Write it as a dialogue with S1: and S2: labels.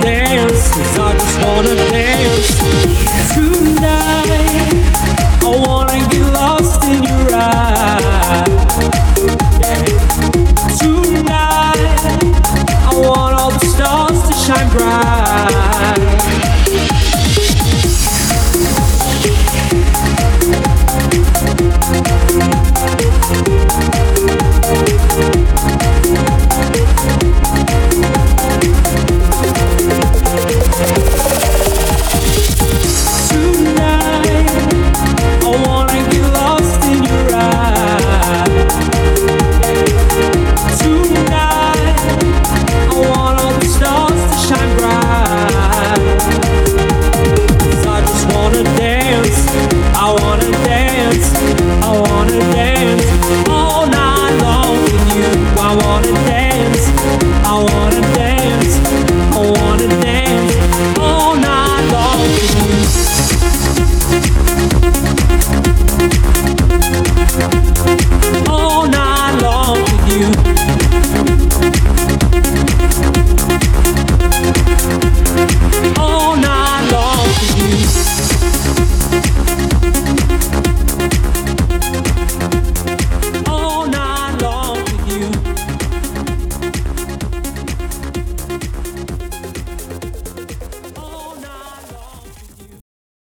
S1: dance, cause I just wanna dance. Through the